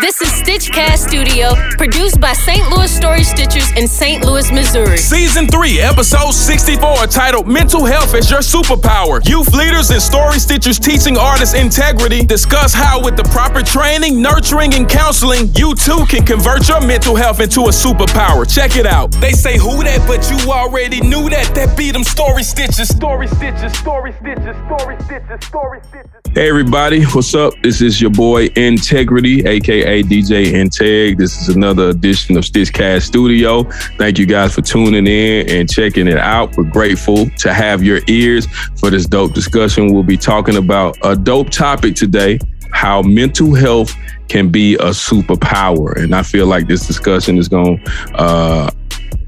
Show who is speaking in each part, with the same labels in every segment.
Speaker 1: This is Stitchcast Studio, produced by St. Louis Story Stitchers in St. Louis, Missouri.
Speaker 2: Season 3, Episode 64, titled Mental Health is Your Superpower. Youth leaders and story stitchers teaching artists integrity discuss how, with the proper training, nurturing, and counseling, you too can convert your mental health into a superpower. Check it out. They say who that, but you already knew that. That beat them story stitches. Story stitches, story stitches, story stitches, story stitches. Hey everybody, what's up? This is your boy Integrity, aka DJ Integ. This is another edition of Stitchcast Studio. Thank you guys for tuning in and checking it out. We're grateful to have your ears for this dope discussion. We'll be talking about a dope topic today how mental health can be a superpower. And I feel like this discussion is going to uh,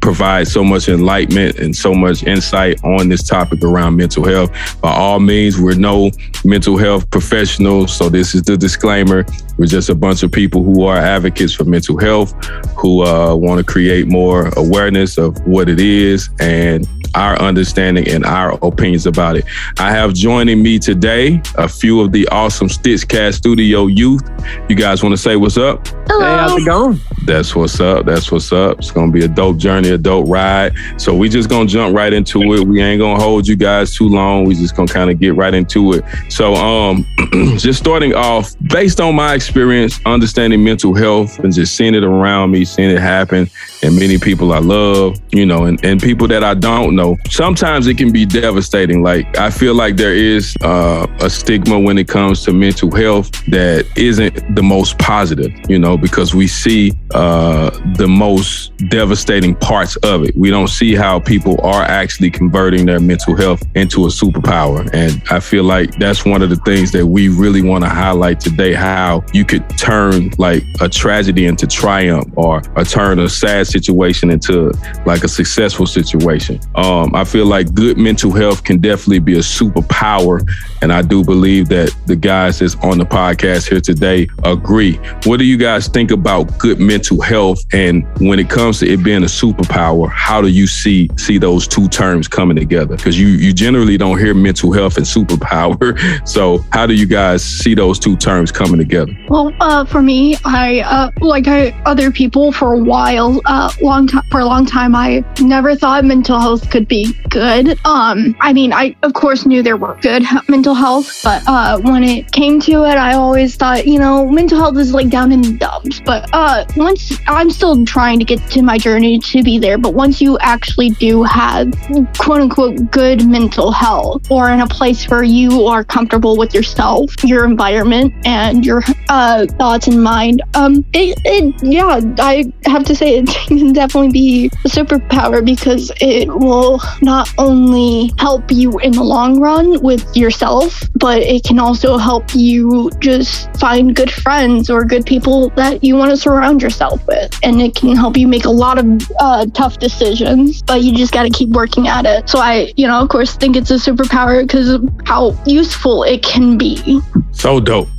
Speaker 2: provide so much enlightenment and so much insight on this topic around mental health. By all means, we're no mental health professionals. So, this is the disclaimer. We're just a bunch of people who are advocates for mental health, who uh, want to create more awareness of what it is and our understanding and our opinions about it. I have joining me today a few of the awesome Stitchcast Studio youth. You guys want to say what's up?
Speaker 3: Hello. Hey, how's it going?
Speaker 2: That's what's up. That's what's up. It's gonna be a dope journey, a dope ride. So we just gonna jump right into it. We ain't gonna hold you guys too long. We just gonna kind of get right into it. So um, just starting off, based on my experience, understanding mental health and just seeing it around me, seeing it happen, and many people I love, you know, and, and people that I don't know. Sometimes it can be devastating. Like I feel like there is uh, a stigma when it comes to mental health that isn't the most positive, you know, because we see uh, the most devastating parts of it. We don't see how people are actually converting their mental health into a superpower. And I feel like that's one of the things that we really want to highlight today how you could turn like a tragedy into triumph or, or turn a sad situation into like a successful situation. Um, I feel like good mental health can definitely be a superpower. And I do believe that the guys that's on the podcast here today agree. What do you guys think about good mental health? And when it comes to it being a superpower, how do you see see those two terms coming together? Because you you generally don't hear mental health and superpower. So how do you guys see those two terms coming together?
Speaker 3: Well, uh, for me, I uh, like I, other people for a while, uh, long time for a long time, I never thought mental health could be good. Um, I mean, I of course knew there were good mental health, but uh, when it came to it, I always thought, you know, mental health is like down in the dumps. But uh, once I'm still trying to get to my journey to be there, but once you actually do have quote unquote good mental health, or in a place where you are comfortable with yourself, your environment, and your uh, thoughts and mind, um, it, it yeah, I have to say it can definitely be a superpower because it will not only help you in the long run with yourself, but it can also help you just find good friends or good people that you want to surround yourself with. And it can help you make a lot of uh, tough decisions, but you just got to keep working at it. So I, you know, of course, think it's a superpower because how useful it can be.
Speaker 2: So dope.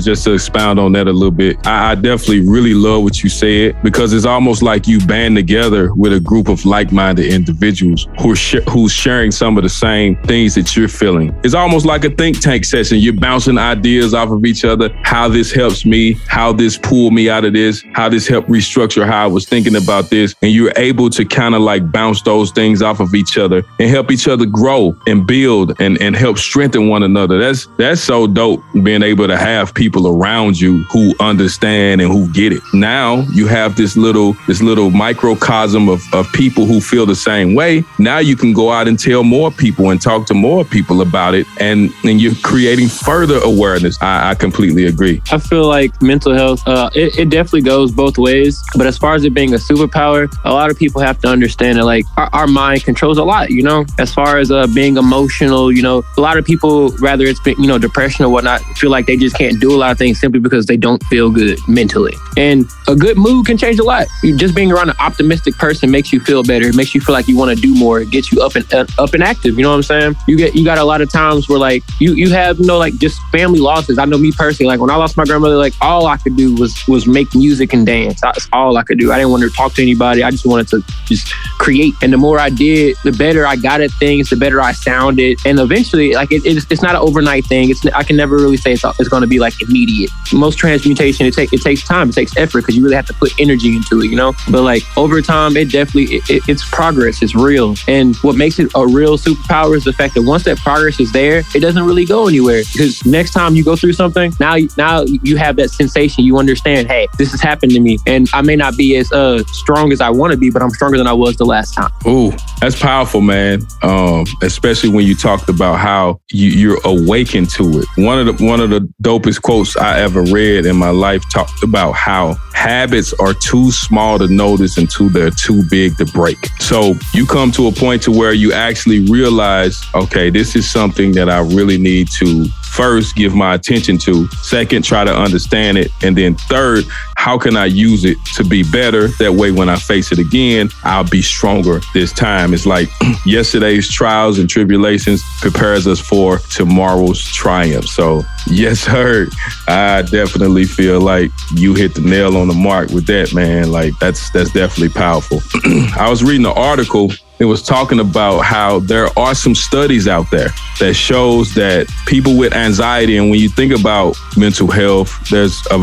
Speaker 2: just to expound on that a little bit, I, I definitely really love what you said because it's almost like you band together with a group of like-minded individuals who are sh- who's sharing some of the same things that you're feeling. It's almost like a think tank session. You're bouncing ideas off of each other. How this helps me, how this pulled me out of this, how this helped restructure how I was thinking about this, and you're able to kind of like bounce those things off of each other and help each other grow and build and and help strengthen one another. That's that's so dope being able to have people around you who understand and who get it. Now you have this little this little microcosm of, of people who feel the same way. Now you can go out and tell more people and talk to more people about it and and you're creating further awareness. I, I completely agree.
Speaker 4: I feel like mental health uh, it, it, definitely goes both ways. But as far as it being a superpower, a lot of people have to understand that like our, our mind controls a lot. You know, as far as uh, being emotional, you know, a lot of people, rather it's been, you know depression or whatnot, feel like they just can't do a lot of things simply because they don't feel good mentally. And a good mood can change a lot. Just being around an optimistic person makes you feel better. It makes you feel like you want to do more. It gets you up and uh, up and active. You know what I'm saying? You get you got a lot of times where like you you have you know like just family losses. I know me personally. Like when I lost my grandmother, like all I could do was was make music and dance. That's all I could do. I didn't want to talk to anybody. I just wanted to just create. And the more I did, the better I got at things. The better I sounded. And eventually, like it, it's, it's not an overnight thing. It's I can never really say it's, it's going to be like immediate. Most transmutation it takes it takes time. It takes effort because you really have to put energy into it. You know. But like over time, it definitely it, it, it's progress. It's real. And what makes it a real superpower is the fact that once that progress is there, it doesn't really go anywhere. Because next time you go through something, now now you have that sensation. You understand, hey, this has happened to me, and I may not be as uh, strong as I want to be, but I'm stronger than I was the last time.
Speaker 2: Ooh, that's powerful, man. Um, especially when you talked about how you, you're awakened to it. One of the one of the dopest quotes I ever read in my life talked about how habits are too small to notice until they're too big to break. So you come to a point to where you actually realize, okay, this is something that I really need to first give my attention to, second, try to understand it, and then third, how can I use it to be better? That way, when I face it again, I'll be stronger this time. It's like yesterday's trials and tribulations prepares us for tomorrow's triumph. So, yes, sir, I definitely feel like you hit the nail on the mark with that, man. Like that's that's definitely powerful. I was reading an article it was talking about how there are some studies out there that shows that people with anxiety, and when you think about mental health, there's a,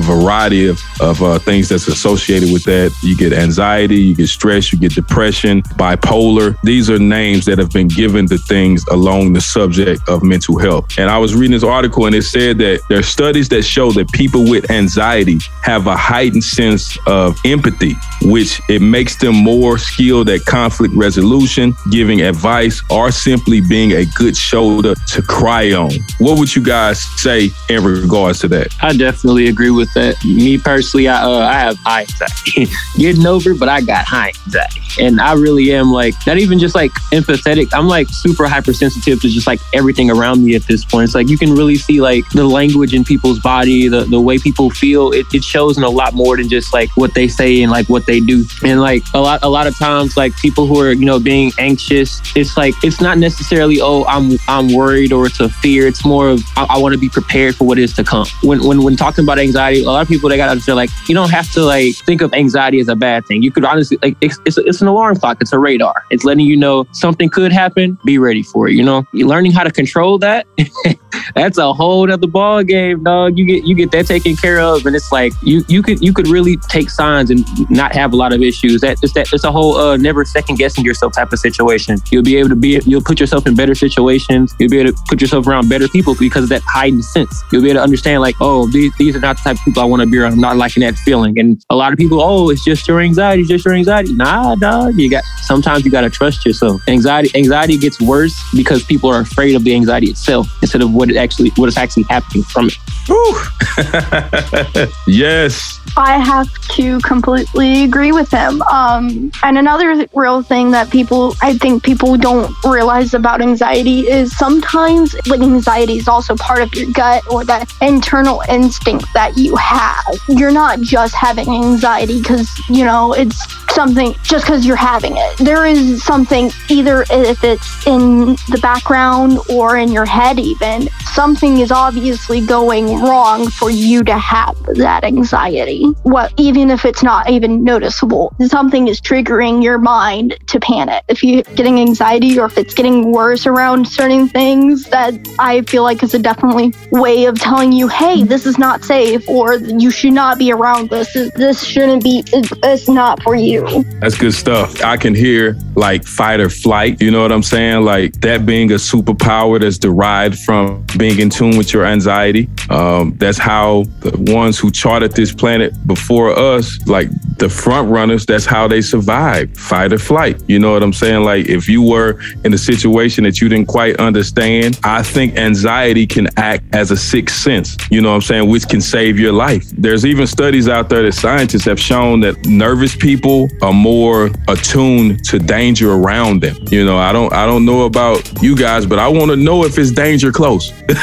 Speaker 2: variety of, of uh, things that's associated with that. You get anxiety, you get stress, you get depression, bipolar. These are names that have been given to things along the subject of mental health. And I was reading this article and it said that there are studies that show that people with anxiety have a heightened sense of empathy, which it makes them more skilled at conflict resolution, giving advice, or simply being a good shoulder to cry on. What would you guys say in regards to that?
Speaker 4: I definitely agree with that. Me personally, I uh, I have high. Getting over, but I got high and I really am like not even just like empathetic. I'm like super hypersensitive to just like everything around me at this point. It's like you can really see like the language in people's body, the the way people feel. It, it shows in a lot more than just like what they say and like what they do. And like a lot a lot of times, like people who you know being anxious, it's like it's not necessarily oh I'm I'm worried or it's a fear. It's more of I, I want to be prepared for what is to come. When when when talking about anxiety, a lot of people they got to understand like you don't have to like think of anxiety as a bad thing. You could honestly like it's it's, it's an alarm clock. It's a radar. It's letting you know something could happen. Be ready for it. You know, You're learning how to control that. that's a whole other ball game, dog. You get you get that taken care of, and it's like you you could you could really take signs and not have a lot of issues. That it's that it's a whole uh, never second guessing yourself type of situation. You'll be able to be you'll put yourself in better situations. You'll be able to put yourself around better people because of that heightened sense. You'll be able to understand like, oh, these these are not the type of people I want to be around. I'm not liking that feeling. And a lot of people, oh, it's just your anxiety, just your anxiety. Nah, dog. You got sometimes you gotta trust yourself. Anxiety anxiety gets worse because people are afraid of the anxiety itself instead of what it actually what is actually happening from it.
Speaker 2: yes.
Speaker 3: I have to completely agree with him. Um, and another real thing that people, I think people don't realize about anxiety is sometimes like anxiety is also part of your gut or that internal instinct that you have. You're not just having anxiety because, you know, it's something just because you're having it. There is something, either if it's in the background or in your head, even, something is obviously going wrong for you to have that anxiety. What, even if it's not even noticeable, something is triggering your mind to panic. If you're getting anxiety or if it's getting worse around certain things, that I feel like is a definitely way of telling you, hey, this is not safe or you should not be around this. This shouldn't be, it's not for you.
Speaker 2: That's good stuff. I can hear like fight or flight. You know what I'm saying? Like that being a superpower that's derived from being in tune with your anxiety. Um, that's how the ones who charted this planet before us, like the front runners, that's how they survived fight or flight. You know what I'm saying? Like if you were in a situation that you didn't quite understand, I think anxiety can act as a sixth sense, you know what I'm saying, which can save your life. There's even studies out there that scientists have shown that nervous people are more attuned to danger around them. You know, I don't I don't know about you guys, but I want to know if it's danger close.
Speaker 3: Uh,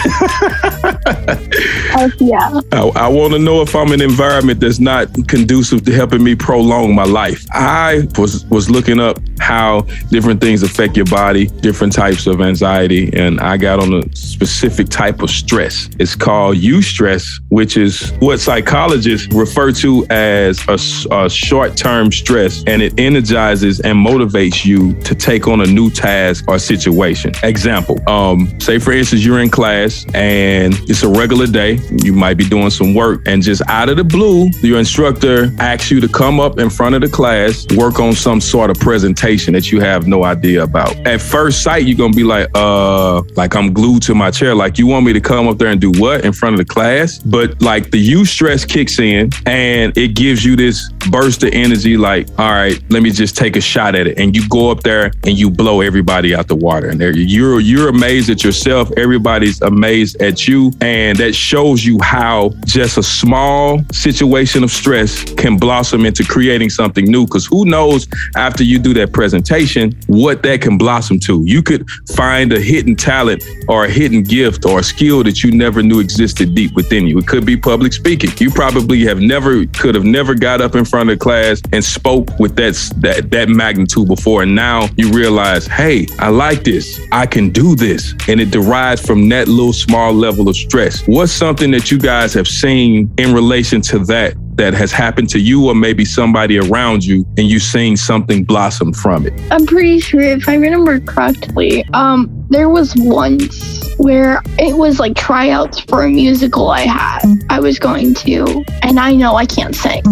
Speaker 3: yeah.
Speaker 2: I, I want to know if I'm in an environment that's not conducive to helping me prolong my life. I was was looking up how different things affect your body, different types of anxiety, and I got on a specific type of stress. It's called eustress, which is what psychologists refer to as a, a short-term stress, and it energizes and motivates you to take on a new task or situation. Example: um, Say, for instance, you're in class and it's a regular day. You might be doing some work, and just out of the blue, your instructor asks you to come up in front of the class, work on some sort of presentation that you have no idea about. At first sight, you're gonna be like, uh, like I'm glued to my chair. Like, you want me to come up there and do what in front of the class? But like the eustress kicks in and it gives you this burst of energy, like, all right, let me just take a shot at it. And you go up there and you blow everybody out the water. And you're you're amazed at yourself. Everybody's amazed at you. And that shows you how just a small situation of stress can blossom into creating something new. Because who knows after you do that presentation, what that can blossom to. You could find a hidden talent or a hidden gift or a skill that you never knew existed deep within you. It could be public speaking. You probably have never could have never got up in front of class and spoke with that that that magnitude before. And now you realize, hey, I like this. I can do this. And it derives from that little small level of stress. What's something that you guys have seen in relation to that that has happened to you or maybe somebody around you and you've seen something blossom from it?
Speaker 3: I'm pretty sure if I remember correctly, um, there was once where it was like tryouts for a musical I had. I was going to, and I know I can't sing,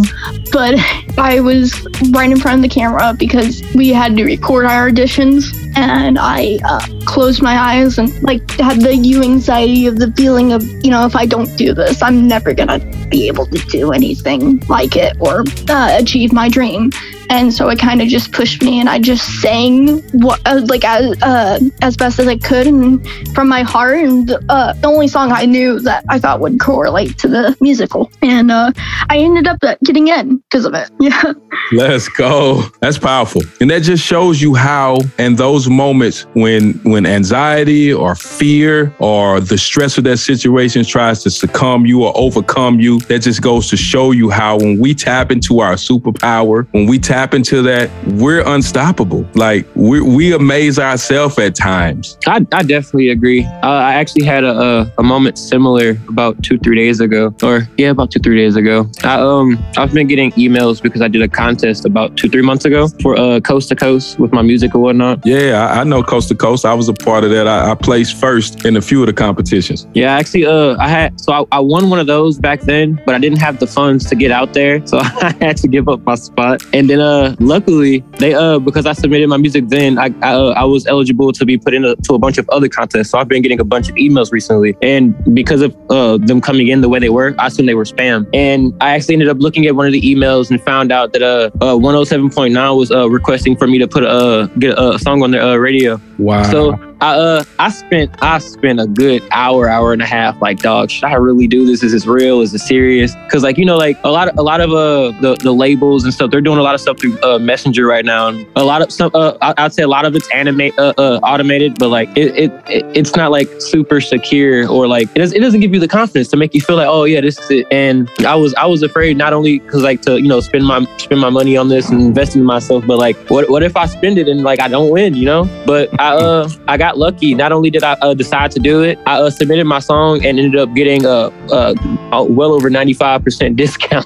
Speaker 3: but I was right in front of the camera because we had to record our auditions. And I uh, closed my eyes and like had the you anxiety of the feeling of, you know, if I don't do this, I'm never gonna be able to do anything like it or uh, achieve my dream and so it kind of just pushed me and i just sang what uh, like as uh, as best as i could and from my heart and uh, the only song i knew that i thought would correlate to the musical. And uh, i ended up getting in because of it. Yeah.
Speaker 2: Let's go. That's powerful. And that just shows you how in those moments when when anxiety or fear or the stress of that situation tries to succumb you or overcome you that just goes to show you how when we tap into our superpower when we tap tap into that, we're unstoppable. Like we we amaze ourselves at times.
Speaker 4: I, I definitely agree. Uh, I actually had a, a, a moment similar about two three days ago, or yeah, about two three days ago. I um I've been getting emails because I did a contest about two three months ago for uh coast to coast with my music and whatnot.
Speaker 2: Yeah, I, I know coast to coast. I was a part of that. I, I, placed first in a few of the competitions.
Speaker 4: Yeah, actually, uh, I had so I, I won one of those back then, but I didn't have the funds to get out there, so I had to give up my spot. And then uh uh, luckily they uh because I submitted my music then I I, uh, I was eligible to be put into a bunch of other contests. So I've been getting a bunch of emails recently, and because of uh, them coming in the way they were, I assumed they were spam. And I actually ended up looking at one of the emails and found out that uh, uh 107.9 was uh requesting for me to put a uh, get a, a song on their uh, radio.
Speaker 2: Wow.
Speaker 4: So I uh I spent I spent a good hour, hour and a half like dog, should I really do this? Is this real? Is it serious? Cause like, you know, like a lot of a lot of uh the, the labels and stuff, they're doing a lot of stuff through uh, messenger right now. And a lot of some uh I'd say a lot of it's animate uh, uh automated, but like it, it, it it's not like super secure or like it, does, it doesn't give you the confidence to make you feel like, oh yeah, this is it. And I was I was afraid not only cause like to, you know, spend my spend my money on this and invest in myself, but like what what if I spend it and like I don't win, you know? But I uh I got got lucky. Not only did I uh, decide to do it, I uh, submitted my song and ended up getting a, a, a well over 95% discount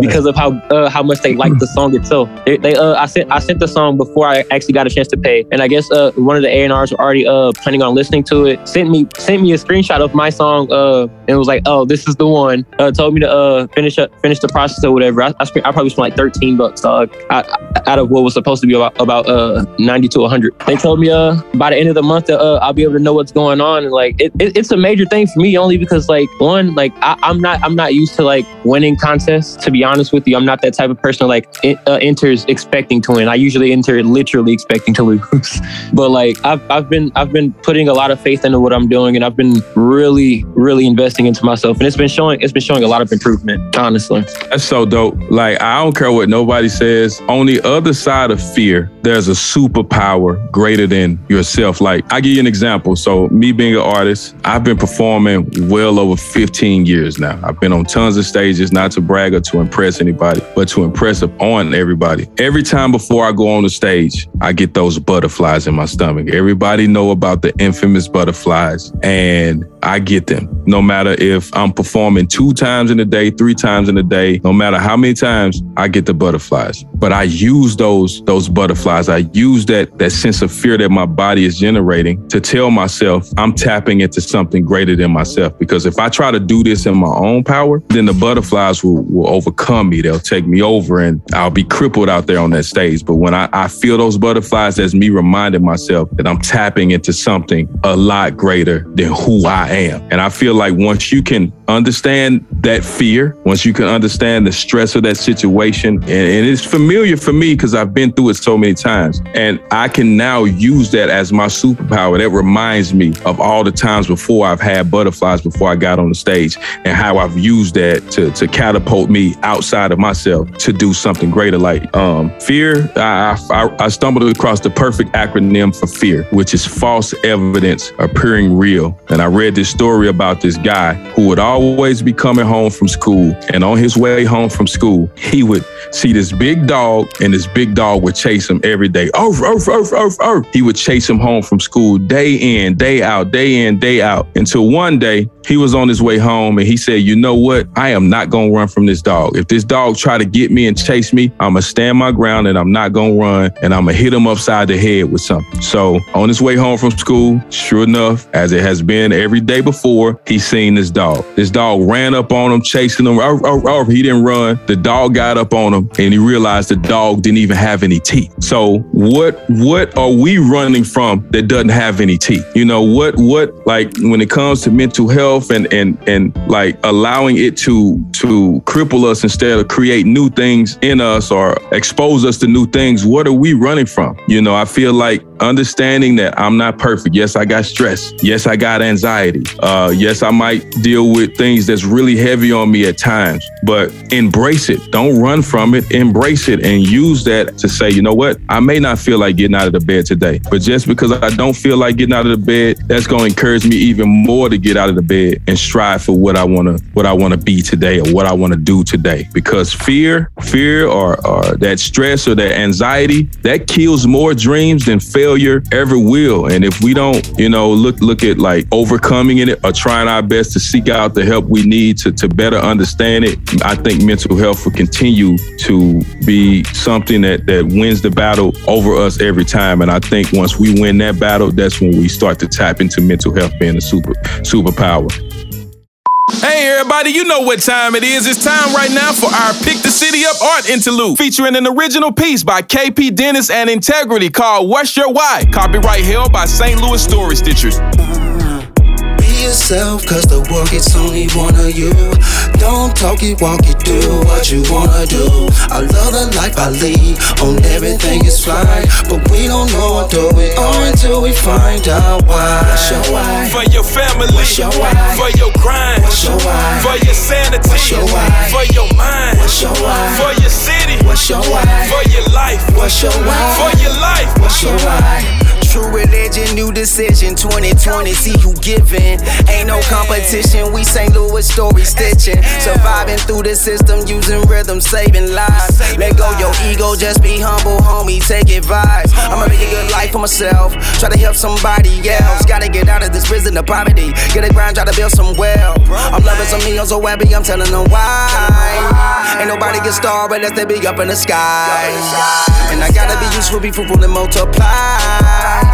Speaker 4: because of how uh, how much they liked the song itself. They, they uh, I sent I sent the song before I actually got a chance to pay, and I guess uh, one of the A&Rs were already uh, planning on listening to it. Sent me sent me a screenshot of my song uh, and was like, "Oh, this is the one." Uh, told me to uh, finish up finish the process or whatever. I, I, spent, I probably spent like 13 bucks uh, out of what was supposed to be about about uh 90 to 100. They told me uh by the end of the month month uh, I'll be able to know what's going on. And like, it, it, it's a major thing for me only because like one, like I, am not, I'm not used to like winning contests. To be honest with you, I'm not that type of person like it, uh, enters expecting to win. I usually enter literally expecting to lose. but like, I've, I've been, I've been putting a lot of faith into what I'm doing, and I've been really, really investing into myself, and it's been showing, it's been showing a lot of improvement. Honestly,
Speaker 2: that's so dope. Like, I don't care what nobody says. On the other side of fear, there's a superpower greater than yourself. Like, I give you an example. So, me being an artist, I've been performing well over 15 years now. I've been on tons of stages, not to brag or to impress anybody, but to impress upon everybody. Every time before I go on the stage, I get those butterflies in my stomach. Everybody know about the infamous butterflies, and I get them. No matter if I'm performing two times in a day, three times in a day, no matter how many times, I get the butterflies. But I use those those butterflies. I use that that sense of fear that my body is generating to tell myself I'm tapping into something greater than myself. Because if I try to do this in my own power, then the butterflies will, will overcome me. They'll take me over and I'll be crippled out there on that stage. But when I, I feel those butterflies, that's me reminding myself that I'm tapping into something a lot greater than who I am. And I feel like once you can understand that fear, once you can understand the stress of that situation, and, and it's familiar for me because I've been through it so many times. And I can now use that as my superpower. That reminds me of all the times before I've had butterflies before I got on the stage and how I've used that to, to catapult me outside of myself to do something greater. Like um, fear, I, I, I stumbled across the perfect acronym for fear, which is false evidence appearing real. And I read this story about this guy who would always be coming home from school. And on his way home from school, he would see this big dog, and this big dog would chase him every day. Arf, arf, arf, arf, arf. He would chase him home from school day in, day out, day in, day out. Until one day, he was on his way home and he said, You know what? I am not going to run from this dog. If this dog try to get me and chase me, I'm going to stand my ground and I'm not going to run and I'm going to hit him upside the head with something. So on his way home from school, sure enough, as it has been every day before, he seen this dog. This dog ran up on him, chasing him. Oh, oh, oh. He didn't run. The dog got up on him and he realized the dog didn't even have any teeth. So what what are we running from that doesn't have any teeth? You know, what what like when it comes to mental health and and and like allowing it to to cripple us instead of create new things in us or expose us to new things, what are we running from? You know, I feel like understanding that I'm not perfect. Yes, I got stress. Yes, I got anxiety. Uh, yes, I might deal with things that's really heavy on me at times, but embrace it. Don't run from it. Embrace it and use that to say, you know what? I may not feel like getting out of the bed today, but just because I don't feel like getting out of the bed, that's going to encourage me even more to get out of the bed and strive for what I want to, what I want to be today or what I want to do today. Because fear, fear or, or that stress or that anxiety, that kills more dreams than failure ever will. And if we don't, you know, look, look at like overcoming it or trying our best to seek out the help we need to, to better understand it, I think mental health will continue to be something that, that wins the battle over us every time. And I think once we win that battle, that's when we start to tap into mental health being a super superpower.
Speaker 5: Hey everybody, you know what time it is. It's time right now for our Pick the City Up art interlude, featuring an original piece by KP Dennis and Integrity called What's Your Why? Copyright held by St. Louis Story Stitchers
Speaker 6: yourself, cause the world gets only one of you. Don't talk it, walk it, do what you wanna do. I love the life I lead, on everything is fine. But we don't know what do it all until we find out why. What's your why?
Speaker 5: For your family,
Speaker 6: What's your why?
Speaker 5: For your grind,
Speaker 6: What's your why?
Speaker 5: For your sanity,
Speaker 6: What's your why?
Speaker 5: For your mind,
Speaker 6: What's your why?
Speaker 5: For your city,
Speaker 6: What's your why?
Speaker 5: For your life,
Speaker 6: What's your why?
Speaker 5: For your life,
Speaker 6: What's your why? True religion, new decision, 2020, see who giving. Ain't no competition, we St. Louis story stitching. Surviving through the system, using rhythm, saving lives. Let go your ego, just be humble, homie, take advice. I'ma make a good life for myself, try to help somebody else. Gotta get out of this prison of poverty, get a grind, try to build some wealth. I'm loving some meals, so happy, I'm telling them why. Ain't nobody get starved unless they be up in the sky. And I gotta be useful, be fruitful, and multiply.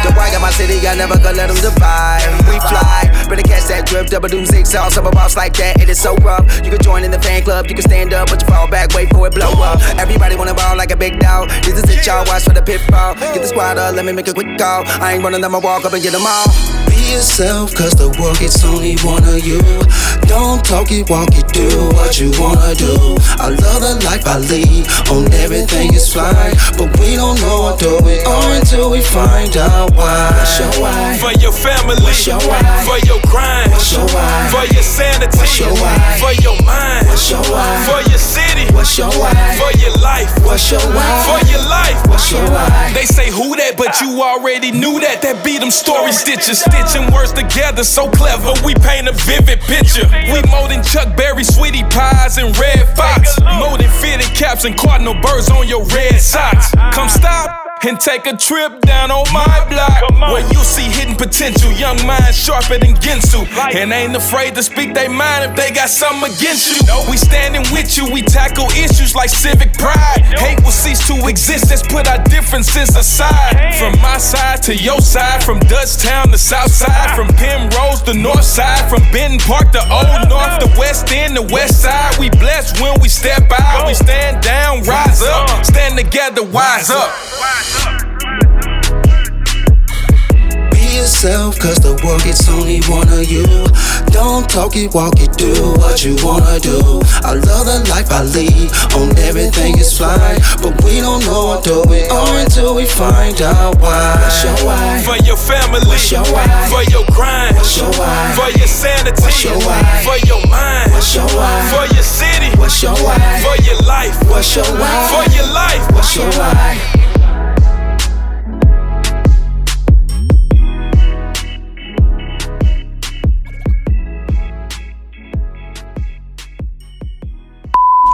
Speaker 6: The why got my city, I never gonna let them divide. We fly, better catch that drip, double do zigzag, some boss like that, it is so rough. You can join in the fan club, you can stand up, but you fall back, wait for it blow up. Everybody wanna ball like a big dog. This is it, y'all watch for the pitfall. Get the squad up, let me make a quick call. I ain't running, I'ma walk up and get them all. Be yourself, cause the world gets only one of you. Don't talk it, walk it, do what you wanna do. I love the life I lead, on everything is fine. But we don't know what do we all until we find out why. What's your why?
Speaker 5: For your family,
Speaker 6: What's your why?
Speaker 5: for your grind,
Speaker 6: What's your why?
Speaker 5: for your sanity,
Speaker 6: What's your why?
Speaker 5: for your mind,
Speaker 6: What's your why?
Speaker 5: for your city,
Speaker 6: What's your why?
Speaker 5: for your life,
Speaker 6: What's your why?
Speaker 5: for your life.
Speaker 6: What's your why?
Speaker 5: They say who that, but you already knew that. That be them story stitches, stitching words together so clever. We paint a vivid picture. We more than Chuck Berry, sweetie pies, and Redd Foxx. More than fitted caps and cardinal birds on your red socks. Come stop. And take a trip down on my block. Where you'll see hidden potential Young minds sharper than Ginsu. And ain't afraid to speak their mind if they got something against you. We standing with you, we tackle issues like civic pride. Hate will cease to exist, let's put our differences aside. From my side to your side From Dutchtown to South Side From Penrose to North Side From Benton Park to Old North The West End to West Side We blessed when we step out. We stand down, rise up Stand together, wise up.
Speaker 6: Be yourself, cause the world gets only one of you. Don't talk it, walk it, do what you wanna do. I love the life I lead, on everything is fine. But we don't know what do it all until we find out why. What's your why?
Speaker 5: For your family,
Speaker 6: What's your why?
Speaker 5: for your grind,
Speaker 6: What's your why?
Speaker 5: for your sanity,
Speaker 6: What's your why?
Speaker 5: for your mind,
Speaker 6: What's your why?
Speaker 5: for your city,
Speaker 6: What's your why?
Speaker 5: for your life,
Speaker 6: What's your why?
Speaker 5: for your life.
Speaker 6: What's your why?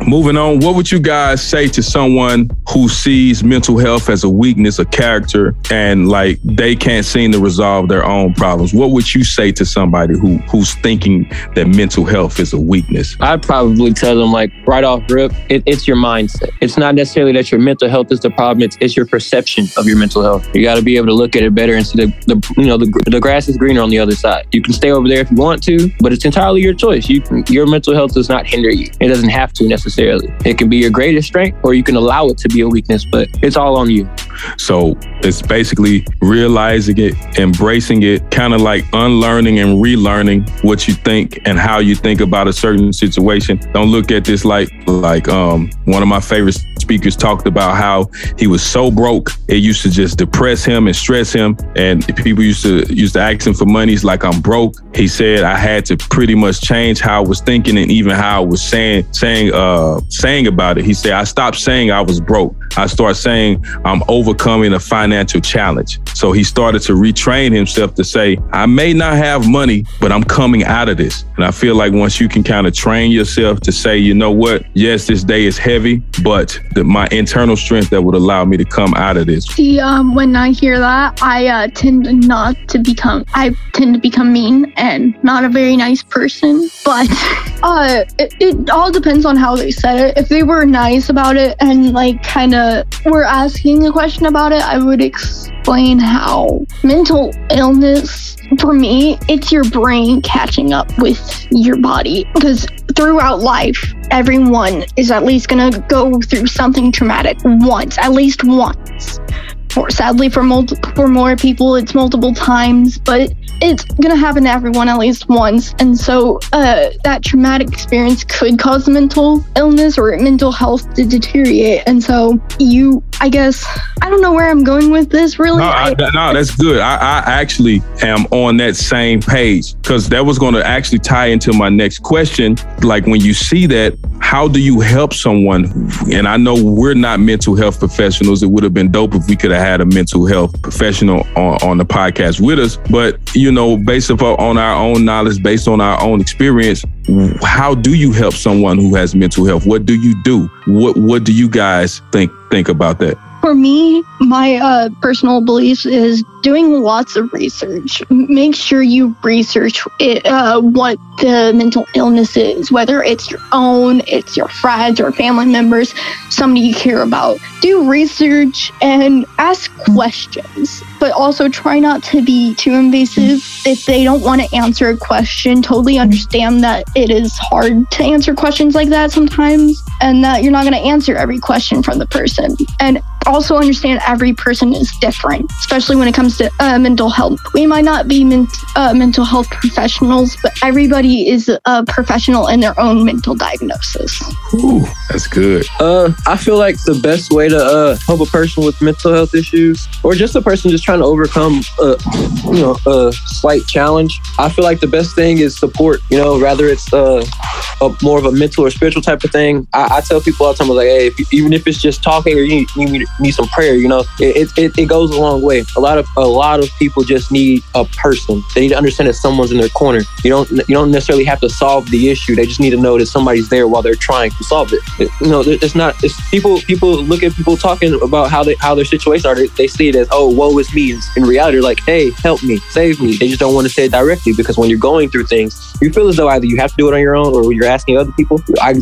Speaker 2: Moving on, what would you guys say to someone who sees mental health as a weakness, a character, and like they can't seem to resolve their own problems? What would you say to somebody who who's thinking that mental health is a weakness?
Speaker 4: I'd probably tell them like right off rip, it, it's your mindset. It's not necessarily that your mental health is the problem. It's, it's your perception of your mental health. You got to be able to look at it better and see the, the you know the, the grass is greener on the other side. You can stay over there if you want to, but it's entirely your choice. You can, your mental health does not hinder you. It doesn't have to necessarily. It can be your greatest strength, or you can allow it to be a weakness. But it's all on you.
Speaker 2: So it's basically realizing it, embracing it, kind of like unlearning and relearning what you think and how you think about a certain situation. Don't look at this like like um one of my favorite speakers talked about how he was so broke it used to just depress him and stress him. And people used to used to ask him for money. He's like i'm broke. He said i had to pretty much change how i was thinking and even how i was saying saying uh saying about it. He said i stopped saying i was broke i start saying i'm overcoming a financial challenge so he started to retrain himself to say i may not have money but i'm coming out of this and i feel like once you can kind of train yourself to say you know what yes this day is heavy but the, my internal strength that would allow me to come out of this
Speaker 3: See, um, when I hear that, I uh, tend not to become. I tend to become mean and not a very nice person. But uh, it, it all depends on how they said it. If they were nice about it and like kind of were asking a question about it, I would explain how mental illness. For me, it's your brain catching up with your body because throughout life, everyone is at least going to go through something traumatic once, at least once. Or sadly, for for more people, it's multiple times, but it's gonna happen to everyone at least once. And so, uh, that traumatic experience could cause mental illness or mental health to deteriorate. And so, you, I guess, I don't know where I'm going with this. Really,
Speaker 2: No, I, no, that's good. I, I actually am on that same page because that was going to actually tie into my next question. Like when you see that, how do you help someone? And I know we're not mental health professionals. It would have been dope if we could have had a mental health professional on, on the podcast with us. But you know, based upon on our own knowledge, based on our own experience, how do you help someone who has mental health? What do you do? What What do you guys think think about that?
Speaker 3: for me, my uh, personal beliefs is doing lots of research. Make sure you research it, uh, what the mental illnesses, whether it's your own, it's your friends or family members, somebody you care about. Do research and ask questions, but also try not to be too invasive. If they don't want to answer a question, totally understand that it is hard to answer questions like that sometimes and that you're not going to answer every question from the person. And also understand every person is different, especially when it comes to uh, mental health. We might not be uh, mental health professionals, but everybody is a professional in their own mental diagnosis.
Speaker 2: Ooh, that's good.
Speaker 4: Uh, I feel like the best way to uh, help a person with mental health issues, or just a person just trying to overcome, a, you know, a slight challenge, I feel like the best thing is support. You know, rather it's uh, a more of a mental or spiritual type of thing. I, I tell people all the time, like, hey, if you, even if it's just talking or you, you need some prayer, you know, it, it, it goes a long way. A lot of a lot of people just need a person. They need to understand that someone's in their corner. You don't you don't necessarily have to solve the issue. They just need to know that somebody's there while they're trying to solve it. it you know, it's not. It's people. People look at people talking about how they how their situation are. They, they see it as oh, woe is me. In reality, they're like, hey, help me, save me. They just don't want to say it directly because when you're going through things, you feel as though either you have to do it on your own or you're asking other people.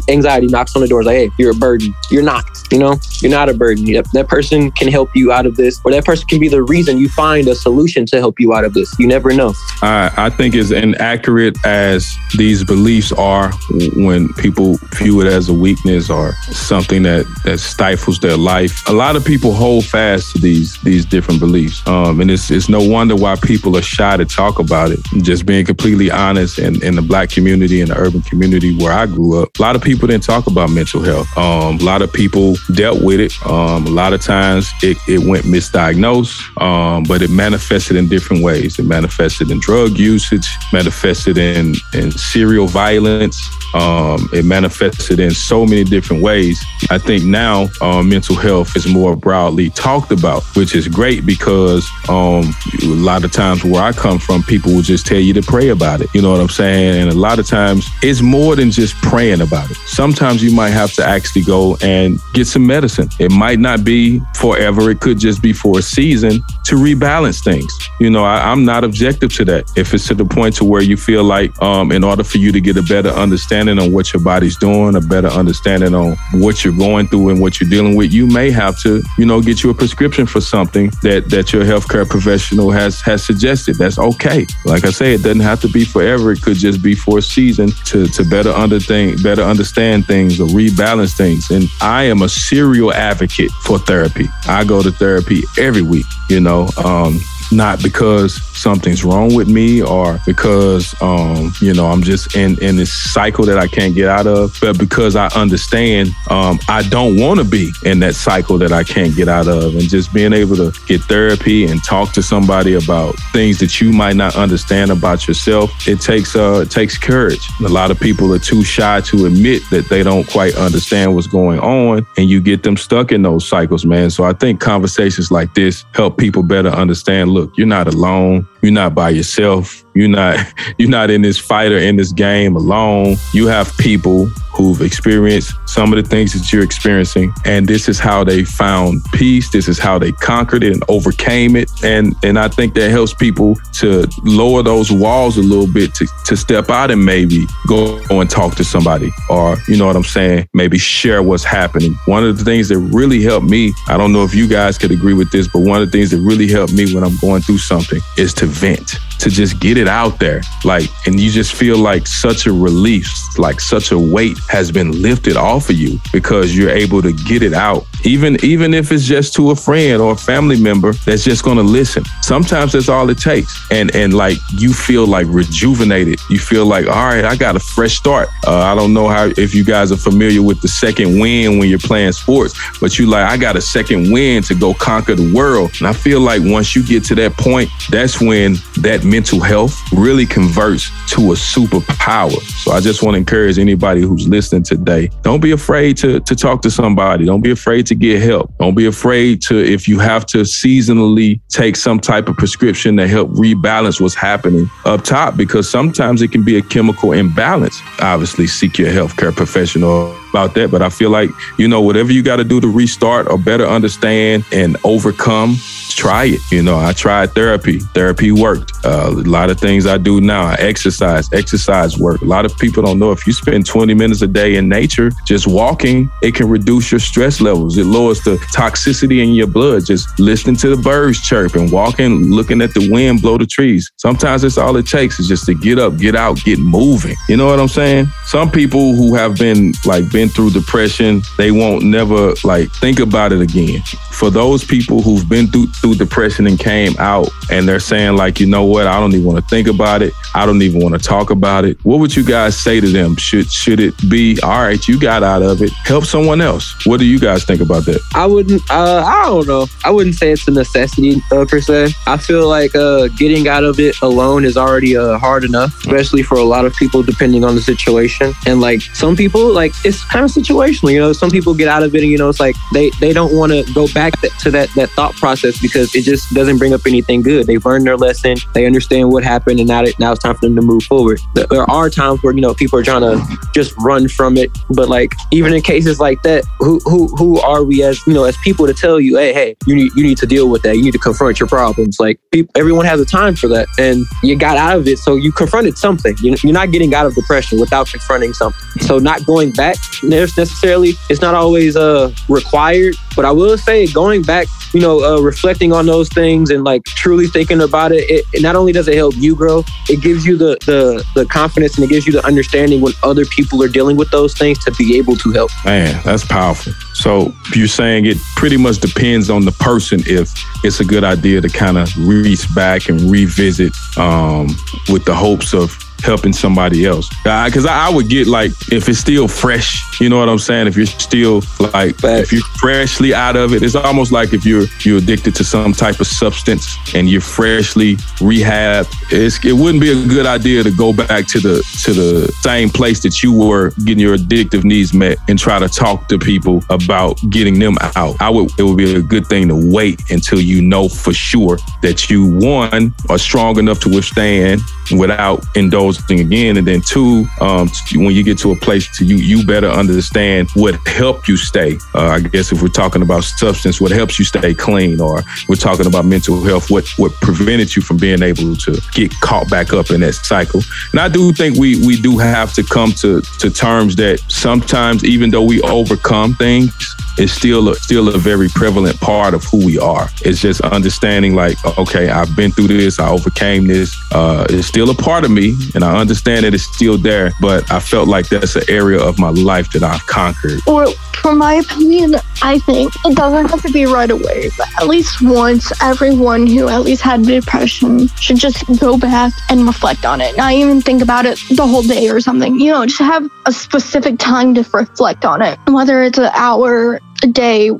Speaker 4: Anxiety knocks on the door. Like, hey, you're a burden. You're not. You know, you're not a burden. That person can help you out of this, or that person can be the reason you find a solution to help you out of this. You never know.
Speaker 2: I, I think as inaccurate as these beliefs are when people view it as a weakness or something that, that stifles their life. A lot of people hold fast to these these different beliefs. Um, and it's, it's no wonder why people are shy to talk about it. Just being completely honest in, in the black community and the urban community where I grew up, a lot of people didn't talk about mental health. Um, a lot of people dealt with it. Um, a lot of times it, it went misdiagnosed, um, but it manifested in different ways. It manifested in drug usage, manifested in, in serial violence. Um, it manifested in so many different ways. I think now uh, mental health is more broadly talked about, which is great because um, a lot of times where I come from, people will just tell you to pray about it. You know what I'm saying? And a lot of times it's more than just praying about it. Sometimes you might have to actually go and get some medicine. It might not be forever. It could just be for a season to rebalance things. You know, I, am not objective to that. If it's to the point to where you feel like, um, in order for you to get a better understanding on what your body's doing, a better understanding on what you're going through and what you're dealing with, you may have to, you know, get you a prescription for something that that your healthcare professional has has suggested. That's okay. Like I say, it doesn't have to be forever. It could just be for a season to to better under thing, better understand things or rebalance things. And I am a serial advocate for therapy. I go to therapy every week. You know, um, not because something's wrong with me or because um, you know I'm just in in this cycle that I can't get out of, but because I understand um, I don't want to be in that cycle that I can't get out of, and just being able to get therapy and talk to somebody about things that you might not understand about yourself, it takes uh it takes courage. A lot of people are too shy to admit that they don't quite understand what's going on, and you get them stuck in those cycles, man. So I think conversations like this help people better understand. Look, you're not alone. You're not by yourself. You're not you're not in this fight or in this game alone. You have people who've experienced some of the things that you're experiencing and this is how they found peace this is how they conquered it and overcame it and and I think that helps people to lower those walls a little bit to, to step out and maybe go and talk to somebody or you know what I'm saying maybe share what's happening one of the things that really helped me I don't know if you guys could agree with this but one of the things that really helped me when I'm going through something is to vent to just get it out there like and you just feel like such a relief like such a weight has been lifted off of you because you're able to get it out. Even even if it's just to a friend or a family member that's just going to listen. Sometimes that's all it takes. And and like you feel like rejuvenated. You feel like, all right, I got a fresh start. Uh, I don't know how if you guys are familiar with the second win when you're playing sports, but you like, I got a second win to go conquer the world. And I feel like once you get to that point, that's when that mental health really converts to a superpower. So I just want to encourage anybody who's listening today, don't be afraid to, to talk to somebody. Don't be afraid to get help. Don't be afraid to, if you have to seasonally take some type of prescription to help rebalance what's happening up top, because sometimes it can be a chemical imbalance. Obviously, seek your healthcare professional about that. But I feel like, you know, whatever you got to do to restart or better understand and overcome, try it. You know, I tried therapy. Therapy worked. Uh, a lot of things I do now, I exercise. Exercise work. A lot of people don't know if you spend 20 minutes a day in nature, just walking, it can reduce your stress levels. It lowers the toxicity in your blood. Just listening to the birds chirp and walking, looking at the wind blow the trees. Sometimes that's all it takes is just to get up, get out, get moving. You know what I'm saying? Some people who have been like been through depression, they won't never like think about it again. For those people who've been through through depression and came out and they're saying like, you know what, I don't even want to think about it. I don't even want to talk about it. What would you guys say to them? Should should it be all right? You got out of it. Help someone else. What do you guys think about that?
Speaker 4: I wouldn't. Uh, I don't know. I wouldn't say it's a necessity uh, per se. I feel like uh, getting out of it alone is already uh, hard enough, especially for a lot of people, depending on the situation. And like some people, like it's kind of situational. You know, some people get out of it, and you know, it's like they they don't want to go back to that that thought process because it just doesn't bring up anything good. They've learned their lesson. They understand what happened, and now it, now it's time for them to move forward. There are times where you know people are trying to just run from it, but like even in cases like that, who who who are we as you know as people to tell you, hey hey, you need you need to deal with that. You need to confront your problems. Like people, everyone has a time for that, and you got out of it, so you confronted something. You, you're not getting out of depression without confronting something. So not going back necessarily, it's not always uh required. But I will say, going back, you know, uh, reflecting on those things and like truly thinking about it, it, it not only does it help you grow, it gives you the the the confidence and it gives you the understanding when other people are dealing with those things to be able to help.
Speaker 2: Man, that's powerful. So you're saying it pretty much depends on the person if it's a good idea to kind of reach back and revisit um, with the hopes of helping somebody else. Because I, I, would get like if it's still fresh, you know what I'm saying. If you're still like if you're freshly out of it, it's almost like if you're you're addicted to some type of substance and you're freshly rehab. It wouldn't be a good idea to go back to the to the same place that you were getting your addictive needs met and try to talk to people about getting them out. I would it would be a good thing to wait until you know for sure that you one are strong enough to withstand without indulging again. And then two, um, when you get to a place to you, you better understand what helped you stay. Uh, I guess if we're talking about substance, what helps you stay clean, or we're talking about mental health, what what prevented you from being able to get caught back up in that cycle. And I do think we we do have to come to to terms that sometimes, even though we overcome things, it's still a, still a very prevalent part of who we are. It's just understanding like, okay, I've been through this, I overcame this. Uh, it's still a part of me, and I understand that it's still there. But I felt like that's an area of my life that I've conquered.
Speaker 3: Well, from my opinion, I think it doesn't have to be right away, but at least once, everyone who at least had depression should just go back and reflect on it. Not even think about it the whole day or something. You know, just have a specific time to reflect on it, whether it's an hour, a day,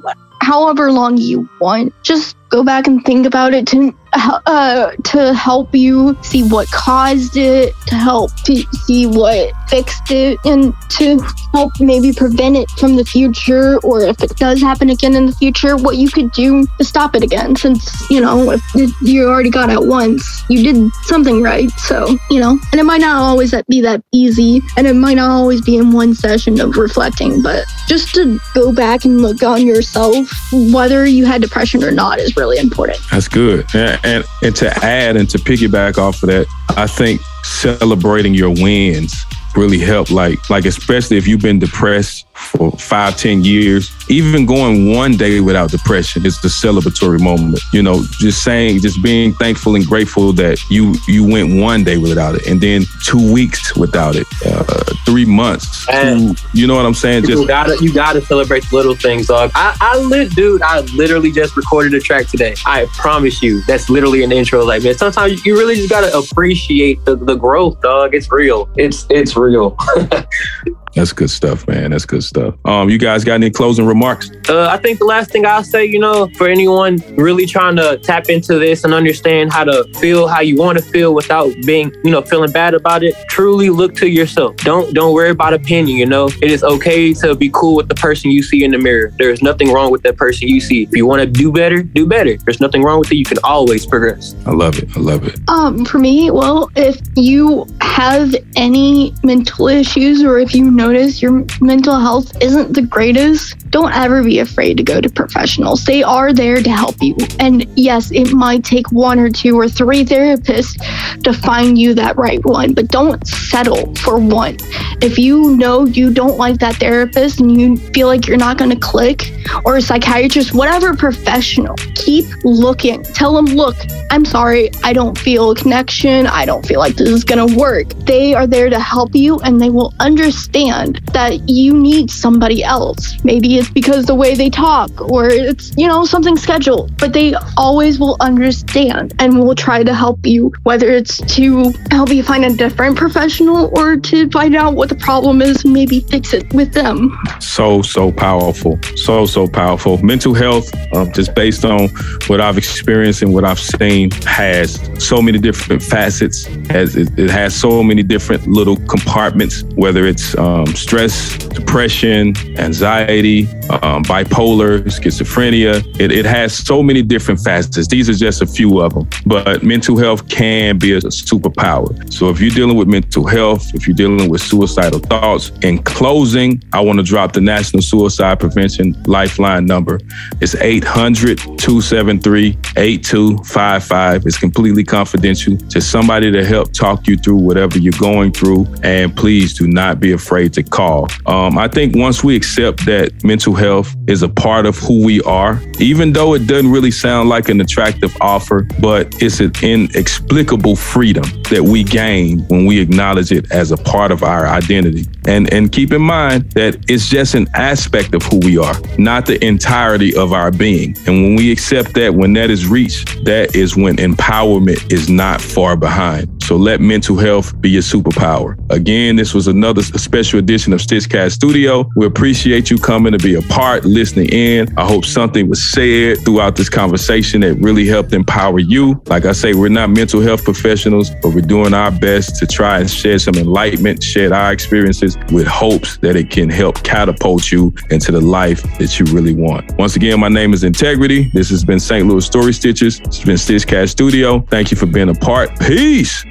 Speaker 3: however long you want. Just go back and think about it to uh, to help you see what caused it, to help to see what fixed it, and to help maybe prevent it from the future, or if it does happen again in the future, what you could do to stop it again. Since you know if you already got it once, you did something right. So you know, and it might not always be that easy, and it might not always be in one session of reflecting, but just to go back and look on yourself, whether you had depression or not, is really important.
Speaker 2: That's good. And, and, and to add and to piggyback off of that, I think celebrating your wins really help. Like, like especially if you've been depressed for five, ten years, even going one day without depression is the celebratory moment. You know, just saying, just being thankful and grateful that you you went one day without it, and then two weeks without it, uh, three months. Two, you know what I'm saying?
Speaker 4: Just you gotta you gotta celebrate the little things, dog. I, I lit, dude. I literally just recorded a track today. I promise you, that's literally an intro. Like, man, sometimes you really just gotta appreciate the, the growth, dog. It's real. It's it's real.
Speaker 2: That's good stuff, man. That's good stuff. Um, you guys got any closing remarks?
Speaker 4: Uh, I think the last thing I'll say, you know, for anyone really trying to tap into this and understand how to feel how you want to feel without being, you know, feeling bad about it, truly look to yourself. Don't don't worry about opinion. You know, it is okay to be cool with the person you see in the mirror. There's nothing wrong with that person you see. If you want to do better, do better. There's nothing wrong with it. You can always progress.
Speaker 2: I love it. I love it.
Speaker 3: Um, for me, well, if you have any mental issues or if you notice your mental health isn't the greatest, don't ever be afraid to go to professionals. They are there to help you. And yes, it might take one or two or three therapists to find you that right one, but don't settle for one. If you know you don't like that therapist and you feel like you're not going to click, or a psychiatrist, whatever professional, keep looking. Tell them, look, I'm sorry, I don't feel a connection. I don't feel like this is going to work. They are there to help you and they will understand that you need somebody else. Maybe it's because the way they talk or it's, you know, something scheduled, but they always will understand and will try to help you, whether it's to help you find a different professional or to find out what the problem is and maybe fix it with them.
Speaker 2: So, so powerful. So, so powerful. Mental health, um, just based on what I've experienced and what I've seen, has so many different facets. Has it, it has so many different little compartments, whether it's um, stress, depression, anxiety, um, bipolar, schizophrenia. It, it has so many different facets. These are just a few of them. But mental health can be a superpower. So if you're dealing with mental health, if you're dealing with suicidal thoughts, in closing, I want to drop the National Suicide Prevention Lifeline number. It's 800 273 8255. It's completely confidential. Just somebody to help talk you through whatever you're going through. And please do not be afraid to call. Um, I think once we accept that mental health is a part of who we are, even though it doesn't really sound like an attractive offer, but it's an inexplicable freedom that we gain when we acknowledge it as a part of our identity. And and keep in mind that it's just an aspect of who we are, not the entirety of our being. And when we accept that, when that is reached, that is when empowerment is not far behind. So let mental health be your superpower. Again, this was another special edition of Stitchcast Studio. We appreciate you coming to be a part, listening in. I hope something was said throughout this conversation that really helped empower you. Like I say, we're not mental health professionals, but we're doing our best to try and shed some enlightenment, shed our experiences with hopes that it can help catapult you into the life that you really want. Once again, my name is Integrity. This has been St. Louis Story Stitches. It's been Stitchcast Studio. Thank you for being a part. Peace.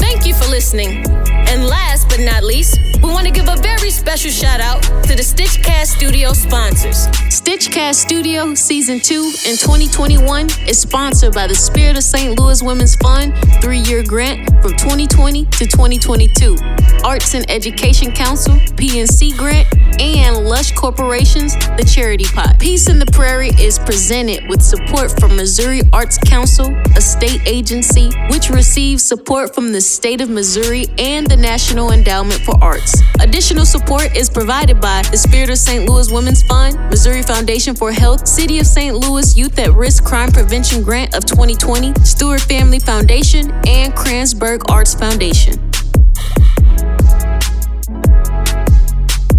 Speaker 1: Thank you for listening. And last but not least, we want to give a very special shout out to the Stitchcast Studio sponsors. Stitchcast Studio Season 2 in 2021 is sponsored by the Spirit of St. Louis Women's Fund three year grant from 2020 to 2022, Arts and Education Council PNC grant, and Lush Corporation's The Charity Pot. Peace in the Prairie is presented with support from Missouri Arts Council, a state agency which receives support from the state of Missouri and the National Endowment for Arts. Additional support is provided by the Spirit of St. Louis Women's Fund, Missouri Foundation for Health, City of St. Louis Youth at Risk Crime Prevention Grant of 2020, Stewart Family Foundation, and Kranzberg Arts Foundation.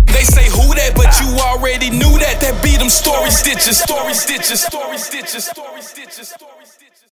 Speaker 5: They say who that, but you already knew that. That beat them story stitches, story stitches, story stitches, story stitches, story stitches.